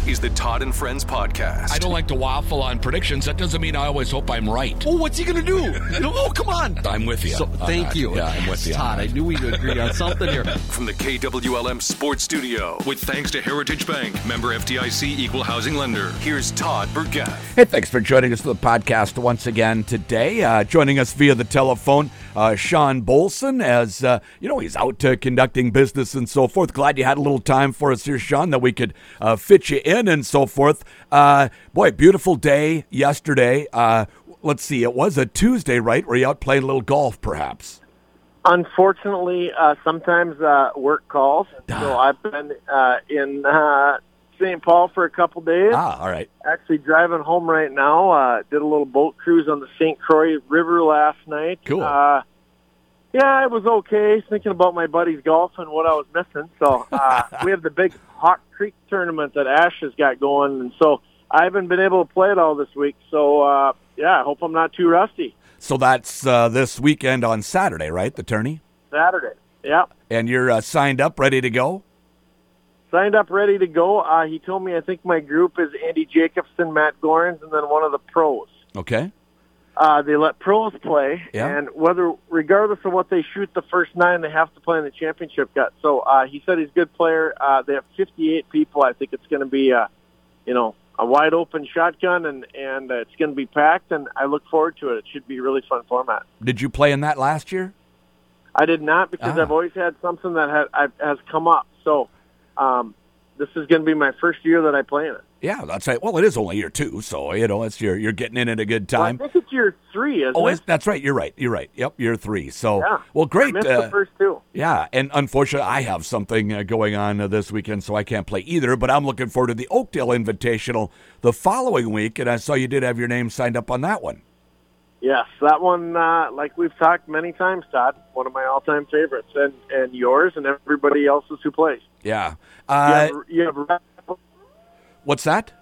This is the Todd and Friends podcast. I don't like to waffle on predictions. That doesn't mean I always hope I'm right. Oh, what's he gonna do? oh, come on. I'm with you. So, thank that. you. Yeah, I'm with you. Todd, I knew we'd agree on something here. From the KWLM Sports Studio, with thanks to Heritage Bank, member FDIC equal housing lender. Here's Todd Burgaff. Hey, thanks for joining us for the podcast once again today. Uh, joining us via the telephone, uh, Shawn Bohlsen, as uh, you know, he's out uh, conducting business and so forth. Glad you had a little time for us here, Shawn, that we could uh, fit you in and so forth. Uh, boy, beautiful day yesterday. Uh, let's see, it was a Tuesday, right? Were you out playing a little golf, perhaps? Unfortunately, uh, sometimes uh, work calls. So I've been uh, in uh, St. Paul for a couple days. Ah, all right. Actually, driving home right now. Uh, did a little boat cruise on the St. Croix River last night. Cool. Uh, yeah, it was okay. Thinking about my buddy's golf and what I was missing. So uh, we have the big Hawk Creek tournament that Ash has got going, and so I haven't been able to play it all this week. So uh, yeah, I hope I'm not too rusty. So that's uh, this weekend on Saturday, right? The tourney? Saturday. Yeah. And you're uh, signed up, ready to go? signed up, ready to go. Uh, he told me I think my group is Andy Jacobson, Matt Gorens, and then one of the pros. Okay. Uh, they let pros play, Yeah. and whether, regardless of what they shoot the first nine, they have to play in the championship gut. So uh, he said he's a good player. Uh, they have 58 people. I think it's going to be, uh, you know, a wide open shotgun, and and uh, it's going to be packed. And I look forward to it. It should be a really fun format. Did you play in that last year? I did not because Ah. I've always had something that had, I've, has come up. So um, this is going to be my first year that I play in it. Yeah, that's right. Well, it is only year two, so you know it's you're you're getting in at a good Well, I time. think it's year three, isn't oh, it? that's right. You're right. You're right. Yep, year three. So, Yeah. well, great. Uh, the first two. yeah, and unfortunately, I have something uh, going on uh, this weekend, so I can't play either. But I'm looking forward to the Oakdale Invitational the following week, and I saw you did have your name signed up on that one. Yes, that one, uh, like we've talked many times, Todd, one of my all-time favorites, and and yours and everybody else's who plays. Yeah. You Uh, have, you have, what's that?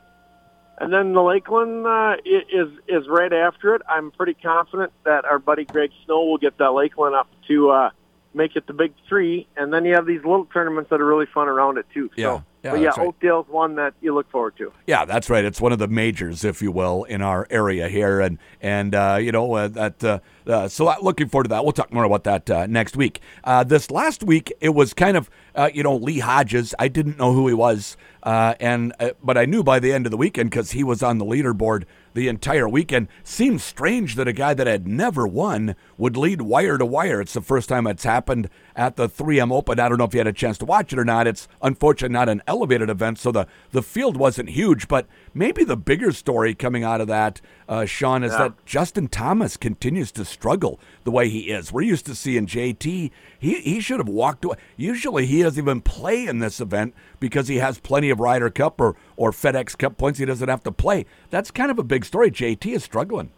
and then the Lakeland uh, is is right after it. I'm pretty confident that our buddy Greg Snow will get that Lakeland up to uh, make it the big three, and then you have these little tournaments that are really fun around it too. So, Yeah, but yeah, right. Oakdale's one that you look forward to. Yeah, that's right. It's one of the majors, if you will, in our area here, and and uh, you know uh, that. Uh, uh, so looking forward to that. We'll talk more about that uh, next week. Uh, this last week, it was kind of uh, you know Lee Hodges. I didn't know who he was, uh, and uh, but I knew by the end of the weekend because he was on the leaderboard the entire weekend. Seems strange that a guy that had never won would lead wire to wire. It's the first time it's happened at the 3M Open. I don't know if you had a chance to watch it or not. It's unfortunately not an elevated event, so the, the field wasn't huge. But maybe the bigger story coming out of that, uh, Shawn, is that Justin Thomas continues to struggle the way he is. We're used to seeing JT. He, he should have walked away. Usually he doesn't even play in this event because he has plenty of Ryder Cup or, or FedEx Cup points. He doesn't have to play. That's kind of a big story. JT is struggling.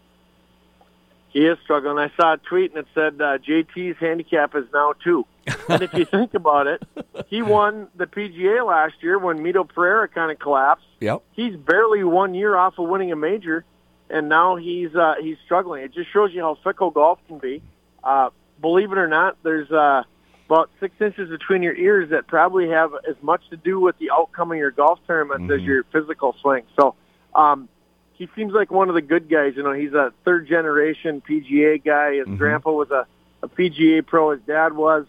He is struggling. I saw a tweet and it said uh, JT's handicap is now two. and if you think about it, he won the PGA last year when Mito Pereira kind of collapsed. Yep. He's barely one year off of winning a major, and now he's uh, he's struggling. It just shows you how fickle golf can be. Uh, believe it or not, there's uh, about six inches between your ears that probably have as much to do with the outcome of your golf tournament as your physical swing. So. Um, he seems like one of the good guys. You know, he's a third generation PGA guy. His grandpa was a, a PGA pro. His dad was,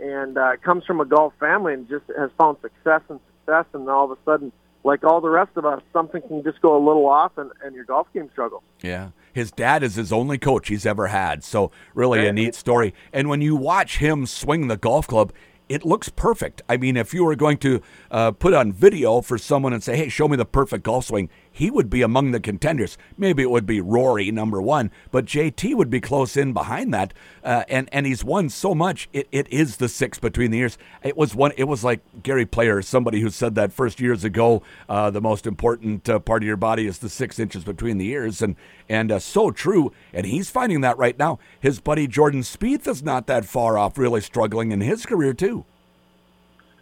and uh, comes from a golf family and just has found success and success. And all of a sudden, like all the rest of us, something can just go a little off, and, and your golf game struggles. Yeah. His dad is his only coach he's ever had. So, really a neat story. And when you watch him swing the golf club, it looks perfect. I mean, if you were going to uh, put on video for someone and say, hey, show me the perfect golf swing, he would be among the contenders. Maybe it would be Rory, number one, but JT would be close in behind that. Uh, and, and he's won so much, it, it is the six between the ears. It was one. It was like Gary Player, somebody who said that first years ago. Uh, the most important uh, part of your body is the six inches between the ears, and and uh, so true. And he's finding that right now. His buddy Jordan Spieth is not that far off, really struggling in his career too.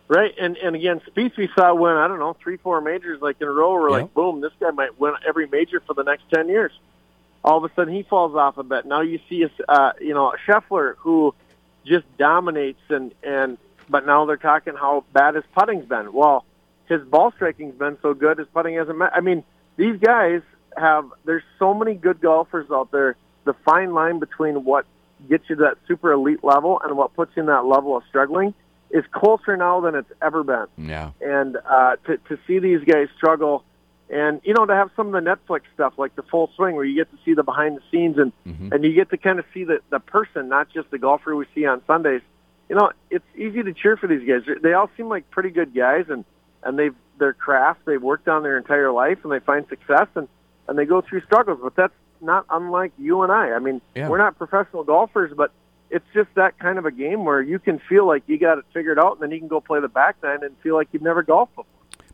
Right, and and again, Spieth we saw win I don't know three four majors like in a row. We're Yeah. like, boom, this guy might win every major for the next ten years. All of a sudden, he falls off a bit. Now you see, a, uh, you know, Scheffler who just dominates, and and but now they're talking how bad his putting's been. Well, his ball striking's been so good, his putting hasn't. Met. I mean, these guys have. There's so many good golfers out there. The fine line between what gets you to that super elite level and what puts you in that level of struggling is closer now than it's ever been. Yeah. And uh, to to see these guys struggle, and you know to have some of the Netflix stuff like the full swing where you get to see the behind the scenes and Mm-hmm. and you get to kind of see the the person, not just the golfer we see on Sundays. You know, it's easy to cheer for these guys. They all seem like pretty good guys, and and they've their craft they've worked on their entire life, and they find success, and and they go through struggles. But that's not unlike you and I. I mean, Yeah. we're not professional golfers, but it's just that kind of a game where you can feel like you got it figured out, and then you can go play the back nine and feel like you've never golfed before.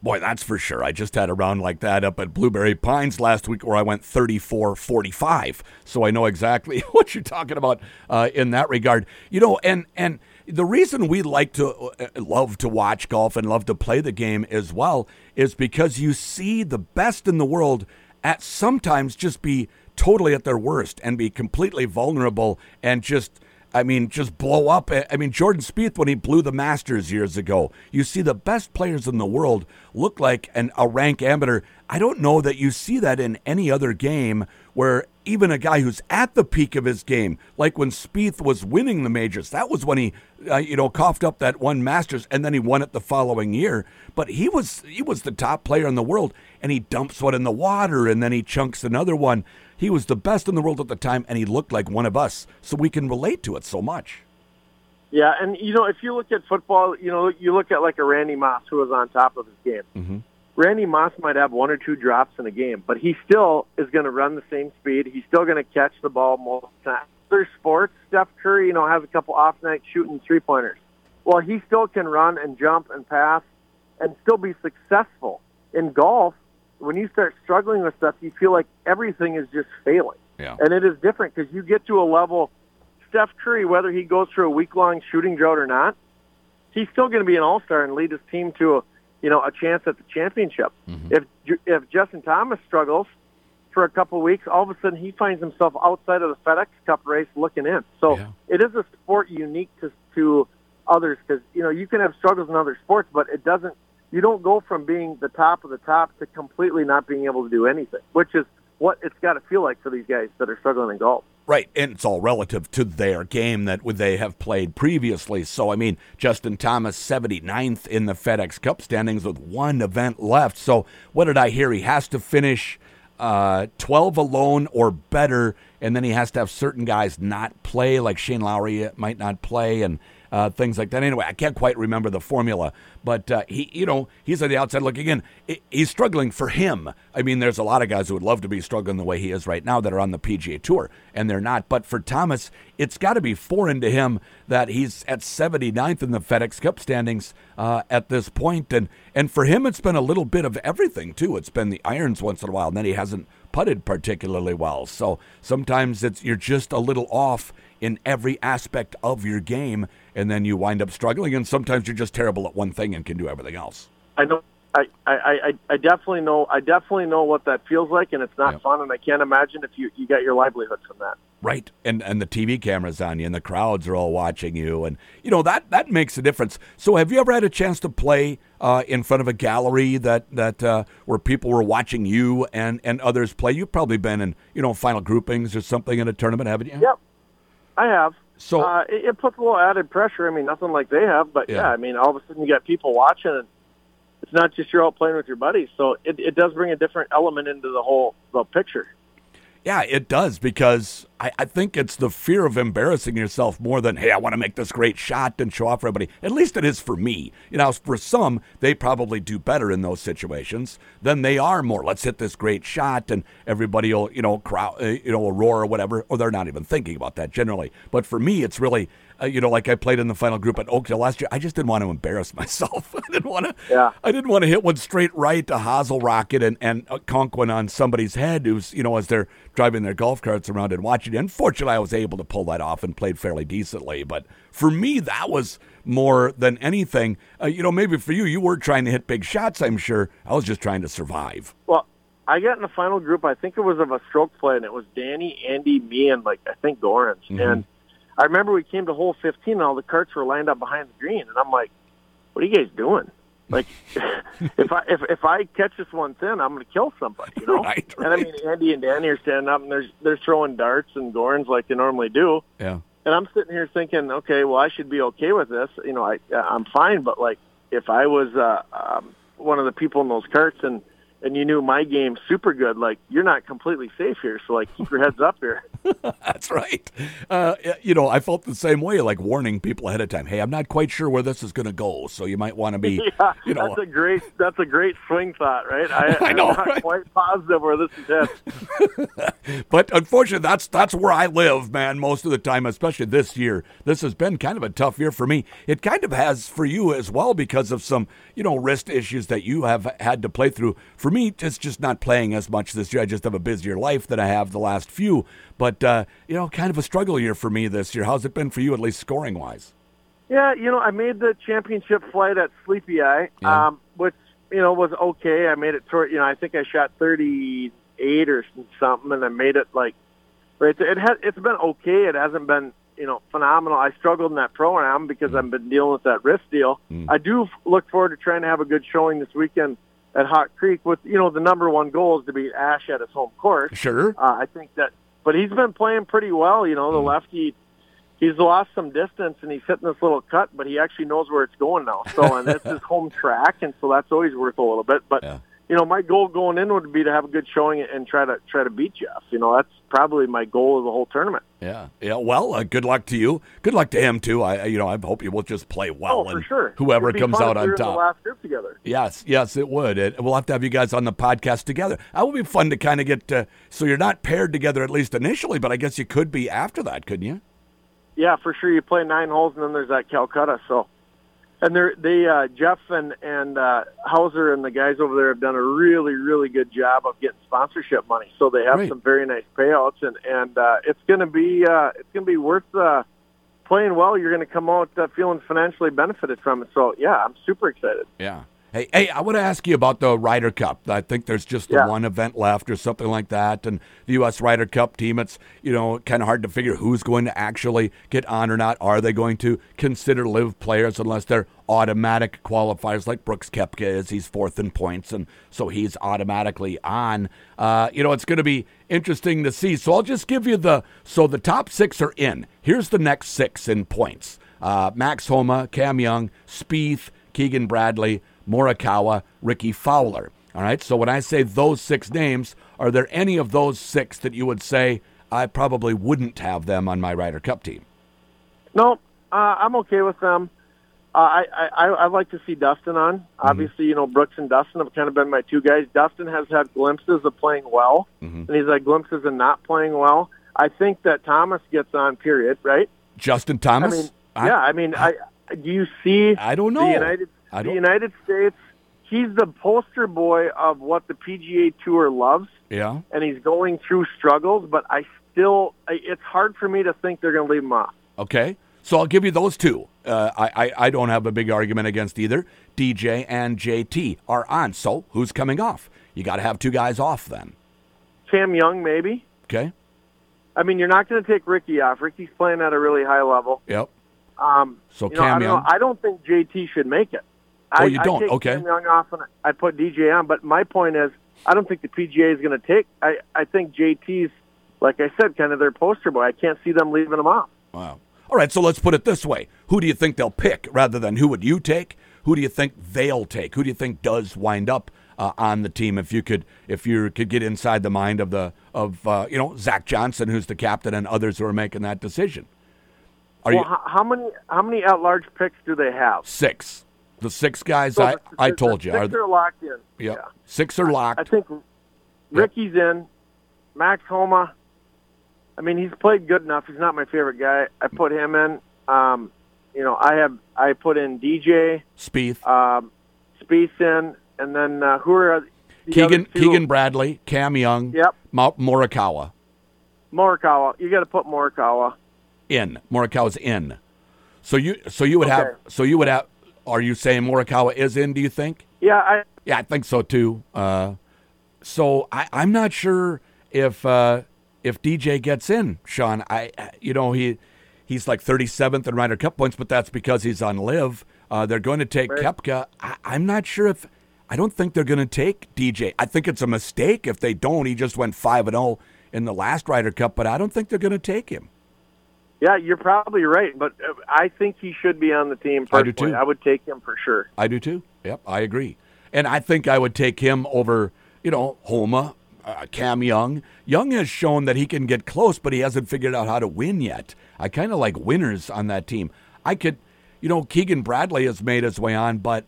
Boy, that's for sure. I just had a round like that up at Blueberry Pines last week where I went 34 45. So I know exactly what you're talking about uh, in that regard. You know, and, and the reason we like to uh, love to watch golf and love to play the game as well is because you see the best in the world at sometimes just be totally at their worst and be completely vulnerable and just I mean, just blow up. I mean, Jordan Spieth, when he blew the Masters years ago, you see the best players in the world look like an, a rank amateur. I don't know that you see that in any other game where even a guy who's at the peak of his game, like when Spieth was winning the majors, that was when he, uh, you know, coughed up that one Masters and then he won it the following year. But he was he was the top player in the world, and he dumps one in the water and then he chunks another one. He was the best in the world at the time, and he looked like one of us. So we can relate to it so much. Yeah, and you know, if you look at football, you know, you look at like a Randy Moss who was on top of his game. Mm-hmm. Randy Moss might have one or two drops in a game, but he still is going to run the same speed. He's still going to catch the ball most of the time. Other sports, Steph Curry, you know, has a couple off nights shooting three pointers. Well, he still can run and jump and pass and still be successful. In golf, when you start struggling with stuff, you feel like everything is just failing. Yeah. And it is different because you get to a level. Steph Curry, whether he goes through a week long shooting drought or not, he's still going to be an all star and lead his team to a you know a chance at the championship. Mm-hmm. If if Justin Thomas struggles for a couple of weeks, all of a sudden he finds himself outside of the FedEx Cup race looking in. So Yeah. it is a sport unique to to others because you know you can have struggles in other sports, but it doesn't. You don't go from being the top of the top to completely not being able to do anything, which is what it's got to feel like for these guys that are struggling in golf. Right, and it's all relative to their game that they have played previously. So, I mean, Justin Thomas, 79th in the FedEx Cup standings with one event left. So, what did I hear? He has to finish uh, 12 alone or better, and then he has to have certain guys not play, like Shane Lowry might not play, and uh, things like that. Anyway, I can't quite remember the formula, but uh, he, you know, he's on the outside looking in. He's struggling for him. I mean, there's a lot of guys who would love to be struggling the way he is right now that are on the PGA Tour, and they're not. But for Thomas, it's got to be foreign to him that he's at 79th in the FedEx Cup standings uh, at this point, and and for him, it's been a little bit of everything too. It's been the irons once in a while, and then he hasn't putted particularly well. So sometimes it's you're just a little off in every aspect of your game, and then you wind up struggling. And sometimes you're just terrible at one thing and can do everything else. I know. I, I, I, I definitely know. I definitely know what that feels like, and it's not Yeah. fun. And I can't imagine if you you got your livelihood from that. Right, and and the TV cameras on you, and the crowds are all watching you, and you know that that makes a difference. So, have you ever had a chance to play uh, in front of a gallery that that uh, where people were watching you and and others play? You've probably been in you know final groupings or something in a tournament, haven't you? Yep, I have. So- uh, it, it puts a little added pressure. I mean, nothing like they have, but Yeah. yeah. I mean, all of a sudden you got people watching, and it's not just you're out playing with your buddies. So it, it does bring a different element into the whole the picture. Yeah, it does because I, I think it's the fear of embarrassing yourself more than, hey, I want to make this great shot and show off for everybody. At least it is for me. You know, for some, they probably do better in those situations than they are more. Let's hit this great shot and everybody will, you know, crowd, uh, you know, roar or whatever, or they're not even thinking about that generally. But for me, it's really, uh, you know, like I played in the final group at Oakdale last year. I just didn't want to embarrass myself. I didn't want to. Yeah. I didn't want to hit one straight right to Hazel Rocket and and uh, conk one on somebody's head who's you know as they're driving their golf carts around and watching. It. Unfortunately, I was able to pull that off and played fairly decently. But for me, that was more than anything. Uh, you know, maybe for you, you were trying to hit big shots. I'm sure. I was just trying to survive. Well, I got in the final group. I think it was of a stroke play, and it was Danny, Andy, me, and like I think Gorans. And I remember we came to hole 15, and all the carts were lined up behind the green, and I'm like, "What are you guys doing?" Like if I if if I catch this one thin, I'm going to kill somebody. You know. Right, And I mean, Andy and Danny are standing up and they're they're throwing darts and gorns like they normally do. Yeah. And I'm sitting here thinking, okay, well, I should be okay with this. You know, I I'm fine. But like, if I was uh, um, one of the people in those carts and and you knew my game super good, like you're not completely safe here. So like, keep your heads up here. That's right. Uh, you know, I felt the same way, like warning people ahead of time. Hey, I'm not quite sure where this is going to go, so you might want to be, yeah, you know, that's a great that's a great swing thought, right? I, I know, I'm not right? quite positive where this is headed. But unfortunately, that's that's where I live, man. Most of the time, especially this year, this has been kind of a tough year for me. It kind of has for you as well because of some, you know, wrist issues that you have had to play through. For me, it's just not playing as much this year. I just have a busier life than I have the last few. But uh, you know, kind of a struggle year for me this year. How's it been for you, at least scoring wise? Yeah, you know, I made the championship flight at Sleepy Eye, Yeah. um, which you know was okay. I made it toward, you know, I think I shot 38 or something, and I made it like right. There. It has it's been okay. It hasn't been you know phenomenal. I struggled in that program because I've been dealing with that wrist deal. I do look forward to trying to have a good showing this weekend at Hawk Creek. With you know the number one goal is to beat Ash at his home course. Sure. Uh, I think that, but he's been playing pretty well. You know, the hmm. lefty, he's lost some distance and he's hitting this little cut, but he actually knows where it's going now. So, and it's his home track, and so that's always worth a little bit. But Yeah. You know, my goal going in would be to have a good showing and try to try to beat Jeff. You know, that's probably my goal of the whole tournament. Yeah, yeah. Well, uh, good luck to you. Good luck to him too. I, you know, I hope you will just play well oh, and for sure. whoever comes out on top. the last together. Yes, yes, it would. It, we'll have to have you guys on the podcast together. That would be fun to kind of get. Uh, so you're not paired together at least initially, but I guess you could be after that, couldn't you? Yeah, for sure. You play nine holes, and then there's that Calcutta. So, and they're, they uh, Jeff and and uh, Hauser and the guys over there have done a really really good job of getting sponsorship money. So they have Great. some very nice payouts, and and uh, it's going to be uh, it's going to be worth uh, playing well. You're going to come out uh, feeling financially benefited from it. So yeah, I'm super excited. Yeah. Hey, hey, I want to ask you about the Ryder Cup. I think there's just the Yeah. one event left or something like that. And the U.S. Ryder Cup team, it's, you know, kind of hard to figure who's going to actually get on or not. Are they going to consider LIV players unless they're automatic qualifiers like Brooks Koepka is? He's fourth in points, and so he's automatically on. Uh, you know, it's going to be interesting to see. So I'll just give you the, so the top six are in. Here's the next six in points. Uh, Max Homa, Cam Young, Spieth, Keegan Bradley, Morikawa, Rickie Fowler. All right. So when I say those six names, are there any of those six that you would say I probably wouldn't have them on my Ryder Cup team? No, uh, I'm okay with them. Uh, I, I I- I'd like to see Dustin on. Obviously, you know Brooks and Dustin have kind of been my two guys. Dustin has had glimpses of playing well, and he's had glimpses of not playing well. I think that Thomas gets on. Period. Right. Justin I Thomas? mean, yeah. I mean, I do you see? I don't know. The United I the United States. He's the poster boy of what the PGA Tour loves, yeah. and he's going through struggles. But I still, I- it's hard for me to think they're going to leave him off. Okay. So I'll give you those two. Uh, I, I, I don't have a big argument against either. DJ and JT are on. So who's coming off? You got to have two guys off then. Cam Young, maybe. Okay. I mean, you're not going to take Rickie off. Rickie's playing at a really high level. Yep. Um, So you know, I Cam don't Young. know. I don't think JT should make it. Oh, I, you don't? I take Okay. Young off and I put DJ on. But my point is, I don't think the PGA is going to take. I I think JT's, like I said, kind of their poster boy. I can't see them leaving him off. Wow. All right, so let's put it this way. Who do you think they'll pick rather than who would you take? Who do you think they'll take? Who do you think does wind up uh, on the team if you could if you could get inside the mind of the of uh, you know Zach Johnson who's the captain and others who are making that decision? Are well, you how, many how many at large picks do they have? 6? The 6 guys So I the- I told you six are are locked in. yep. Yeah. 6 are locked. I locked. think Rickie's in. Max Homa. I mean, he's played good enough. He's not my favorite guy. I put him in. Um, you know, I have I put in DJ, Spieth, um, Spieth in, and then uh, who are the Keegan? Keegan Bradley, Cam Young, Yep. Mo- Morikawa Morikawa. You got to put Morikawa. in. Morikawa's in. So you so you would have so you would have are you saying Morikawa is in, do you think? Yeah, I Yeah, I think so too. Uh, so I, I'm not sure if uh, if DJ gets in, Shawn. I you know he he's like 37th in Ryder Cup points, but that's because he's on LIV. Uh, they're going to take Right. Koepka. I, I'm not sure if. I don't think they're going to take DJ. I think it's a mistake if they don't. He just went 5 and 0 in the last Ryder Cup, but I don't think they're going to take him. Yeah, you're probably right, but uh, I think he should be on the team. I do too. I would take him for sure. I do too. Yep, I agree. And I think I would take him over, you know, Homa, uh, Cam Young. Young has shown that he can get close, but he hasn't figured out how to win yet. I kind of like winners on that team. I could, you know, Keegan Bradley has made his way on, but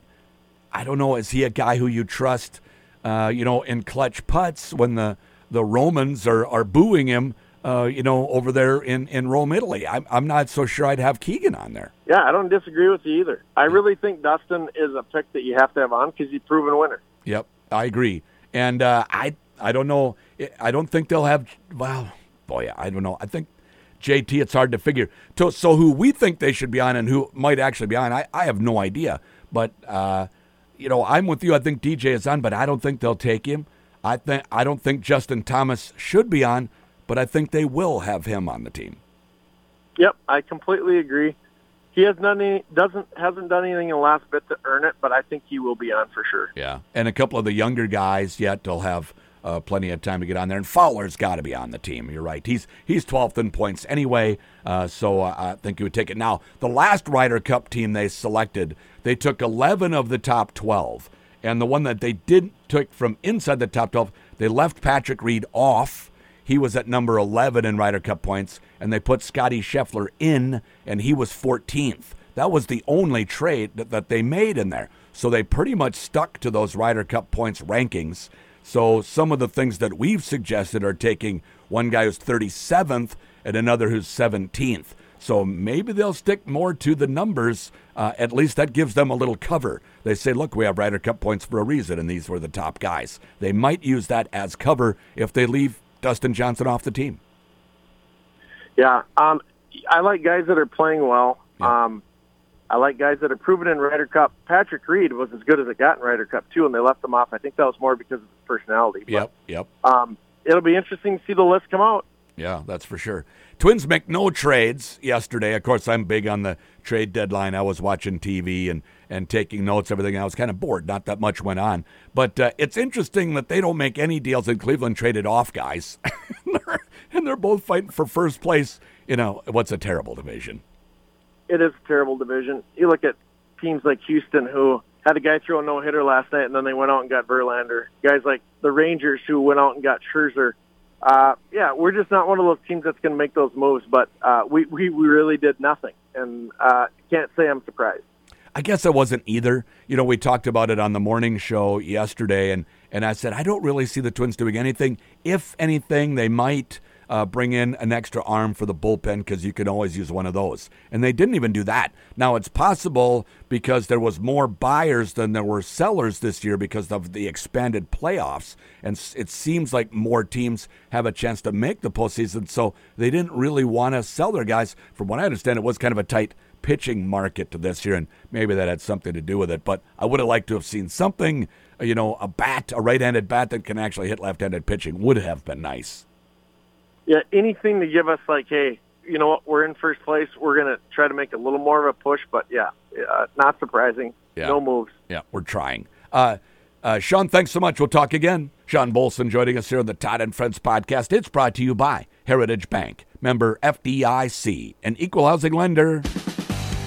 I don't know. Is he a guy who you trust, uh, you know, in clutch putts when the, the Romans are, are booing him, uh, you know, over there in, in Rome, Italy? I'm, I'm not so sure I'd have Keegan on there. Yeah, I don't disagree with you either. I really think Dustin is a pick that you have to have on because he's a proven winner. Yep, I agree. And uh, I I don't know. I don't think they'll have. Well, boy, I don't know. I think JT. It's hard to figure. So, so who we think they should be on and who might actually be on, I, I have no idea. But uh, you know, I'm with you. I think DJ is on, but I don't think they'll take him. I think I don't think Justin Thomas should be on, but I think they will have him on the team. Yep, I completely agree. He has done any, doesn't hasn't done anything in the last bit to earn it, but I think he will be on for sure. Yeah, and a couple of the younger guys yet they'll have uh, plenty of time to get on there. And Fowler's got to be on the team. You're right. He's he's 12th in points anyway, uh, so uh, I think he would take it. Now the last Ryder Cup team they selected, they took 11 of the top 12, and the one that they didn't took from inside the top 12, they left Patrick Reed off. He was at number 11 in Ryder Cup points, and they put Scotty Scheffler in, and he was 14th. That was the only trade that, that they made in there. So they pretty much stuck to those Ryder Cup points rankings. So some of the things that we've suggested are taking one guy who's 37th and another who's 17th. So maybe they'll stick more to the numbers. Uh, at least that gives them a little cover. They say, look, we have Ryder Cup points for a reason, and these were the top guys. They might use that as cover if they leave Dustin Johnson off the team. Yeah, um, I like guys that are playing well. Yeah. Um, I like guys that are proven in Ryder Cup. Patrick Reed was as good as it got in Ryder Cup too, and they left him off. I think that was more because of his personality. But, Yep, yep. Um, it'll be interesting to see the list come out. Yeah, that's for sure. Twins make no trades yesterday. Of course, I'm big on the trade deadline. I was watching TV and, and taking notes, everything. I was kind of bored. Not that much went on. But uh, it's interesting that they don't make any deals, and Cleveland traded off guys. and, they're, and they're both fighting for first place. You know, what's a terrible division? It is a terrible division. You look at teams like Houston, who had a guy throw a no hitter last night, and then they went out and got Verlander. Guys like the Rangers, who went out and got Scherzer. Uh, yeah, we're just not one of those teams that's going to make those moves, but uh, we, we we really did nothing, and uh, can't say I'm surprised. I guess I wasn't either. You know, we talked about it on the morning show yesterday, and, and I said, I don't really see the Twins doing anything. If anything, they might uh, bring in an extra arm for the bullpen because you can always use one of those. And they didn't even do that. Now, it's possible because there was more buyers than there were sellers this year because of the expanded playoffs. And it seems like more teams have a chance to make the postseason. So they didn't really want to sell their guys. From what I understand, it was kind of a tight pitching market to this year, and maybe that had something to do with it. But I would have liked to have seen something, uh, you know, a bat, a right-handed bat that can actually hit left-handed pitching would have been nice. Yeah, anything to give us like, hey, you know what, we're in first place. We're going to try to make a little more of a push, but yeah, uh, not surprising. Yeah. No moves. Yeah, we're trying. Uh, uh, Shawn, thanks so much. We'll talk again. Shawn Bohlsen joining us here on the Todd and Friends podcast. It's brought to you by Heritage Bank, member FDIC, an equal housing lender.